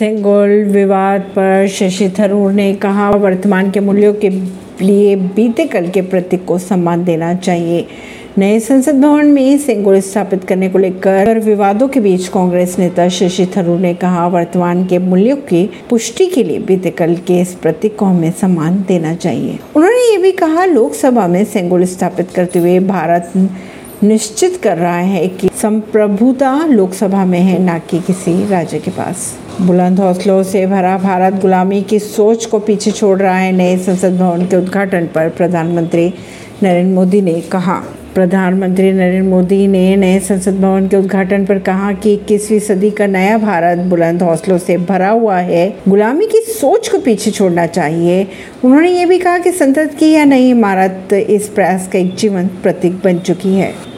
सेंगोल विवाद पर शशि थरूर ने कहा, वर्तमान के मूल्यों के लिए बीते कल के प्रतीक को सम्मान देना चाहिए। नए संसद भवन में सेंगोल स्थापित करने को लेकर विवादों के बीच कांग्रेस नेता शशि थरूर ने कहा, वर्तमान के मूल्यों की पुष्टि के लिए बीते कल के इस प्रतीक को हमें सम्मान देना चाहिए। उन्होंने ये भी कहा, लोकसभा में सेंगोल स्थापित करते हुए भारत निश्चित कर रहा है कि संप्रभुता लोकसभा में है, न कि किसी राज्य के पास। बुलंद हौसलों से भरा भारत, गुलामी की सोच को पीछे छोड़ रहा है। नए संसद भवन के उद्घाटन पर प्रधानमंत्री नरेंद्र मोदी ने कहा। प्रधानमंत्री नरेंद्र मोदी ने नए संसद भवन के उद्घाटन पर कहा कि इक्कीसवीं सदी का नया भारत बुलंद हौसलों से भरा हुआ है। गुलामी की सोच को पीछे छोड़ना चाहिए। उन्होंने ये भी कहा कि संसद की यह नई इमारत इस प्रयास का एक जीवंत प्रतीक बन चुकी है।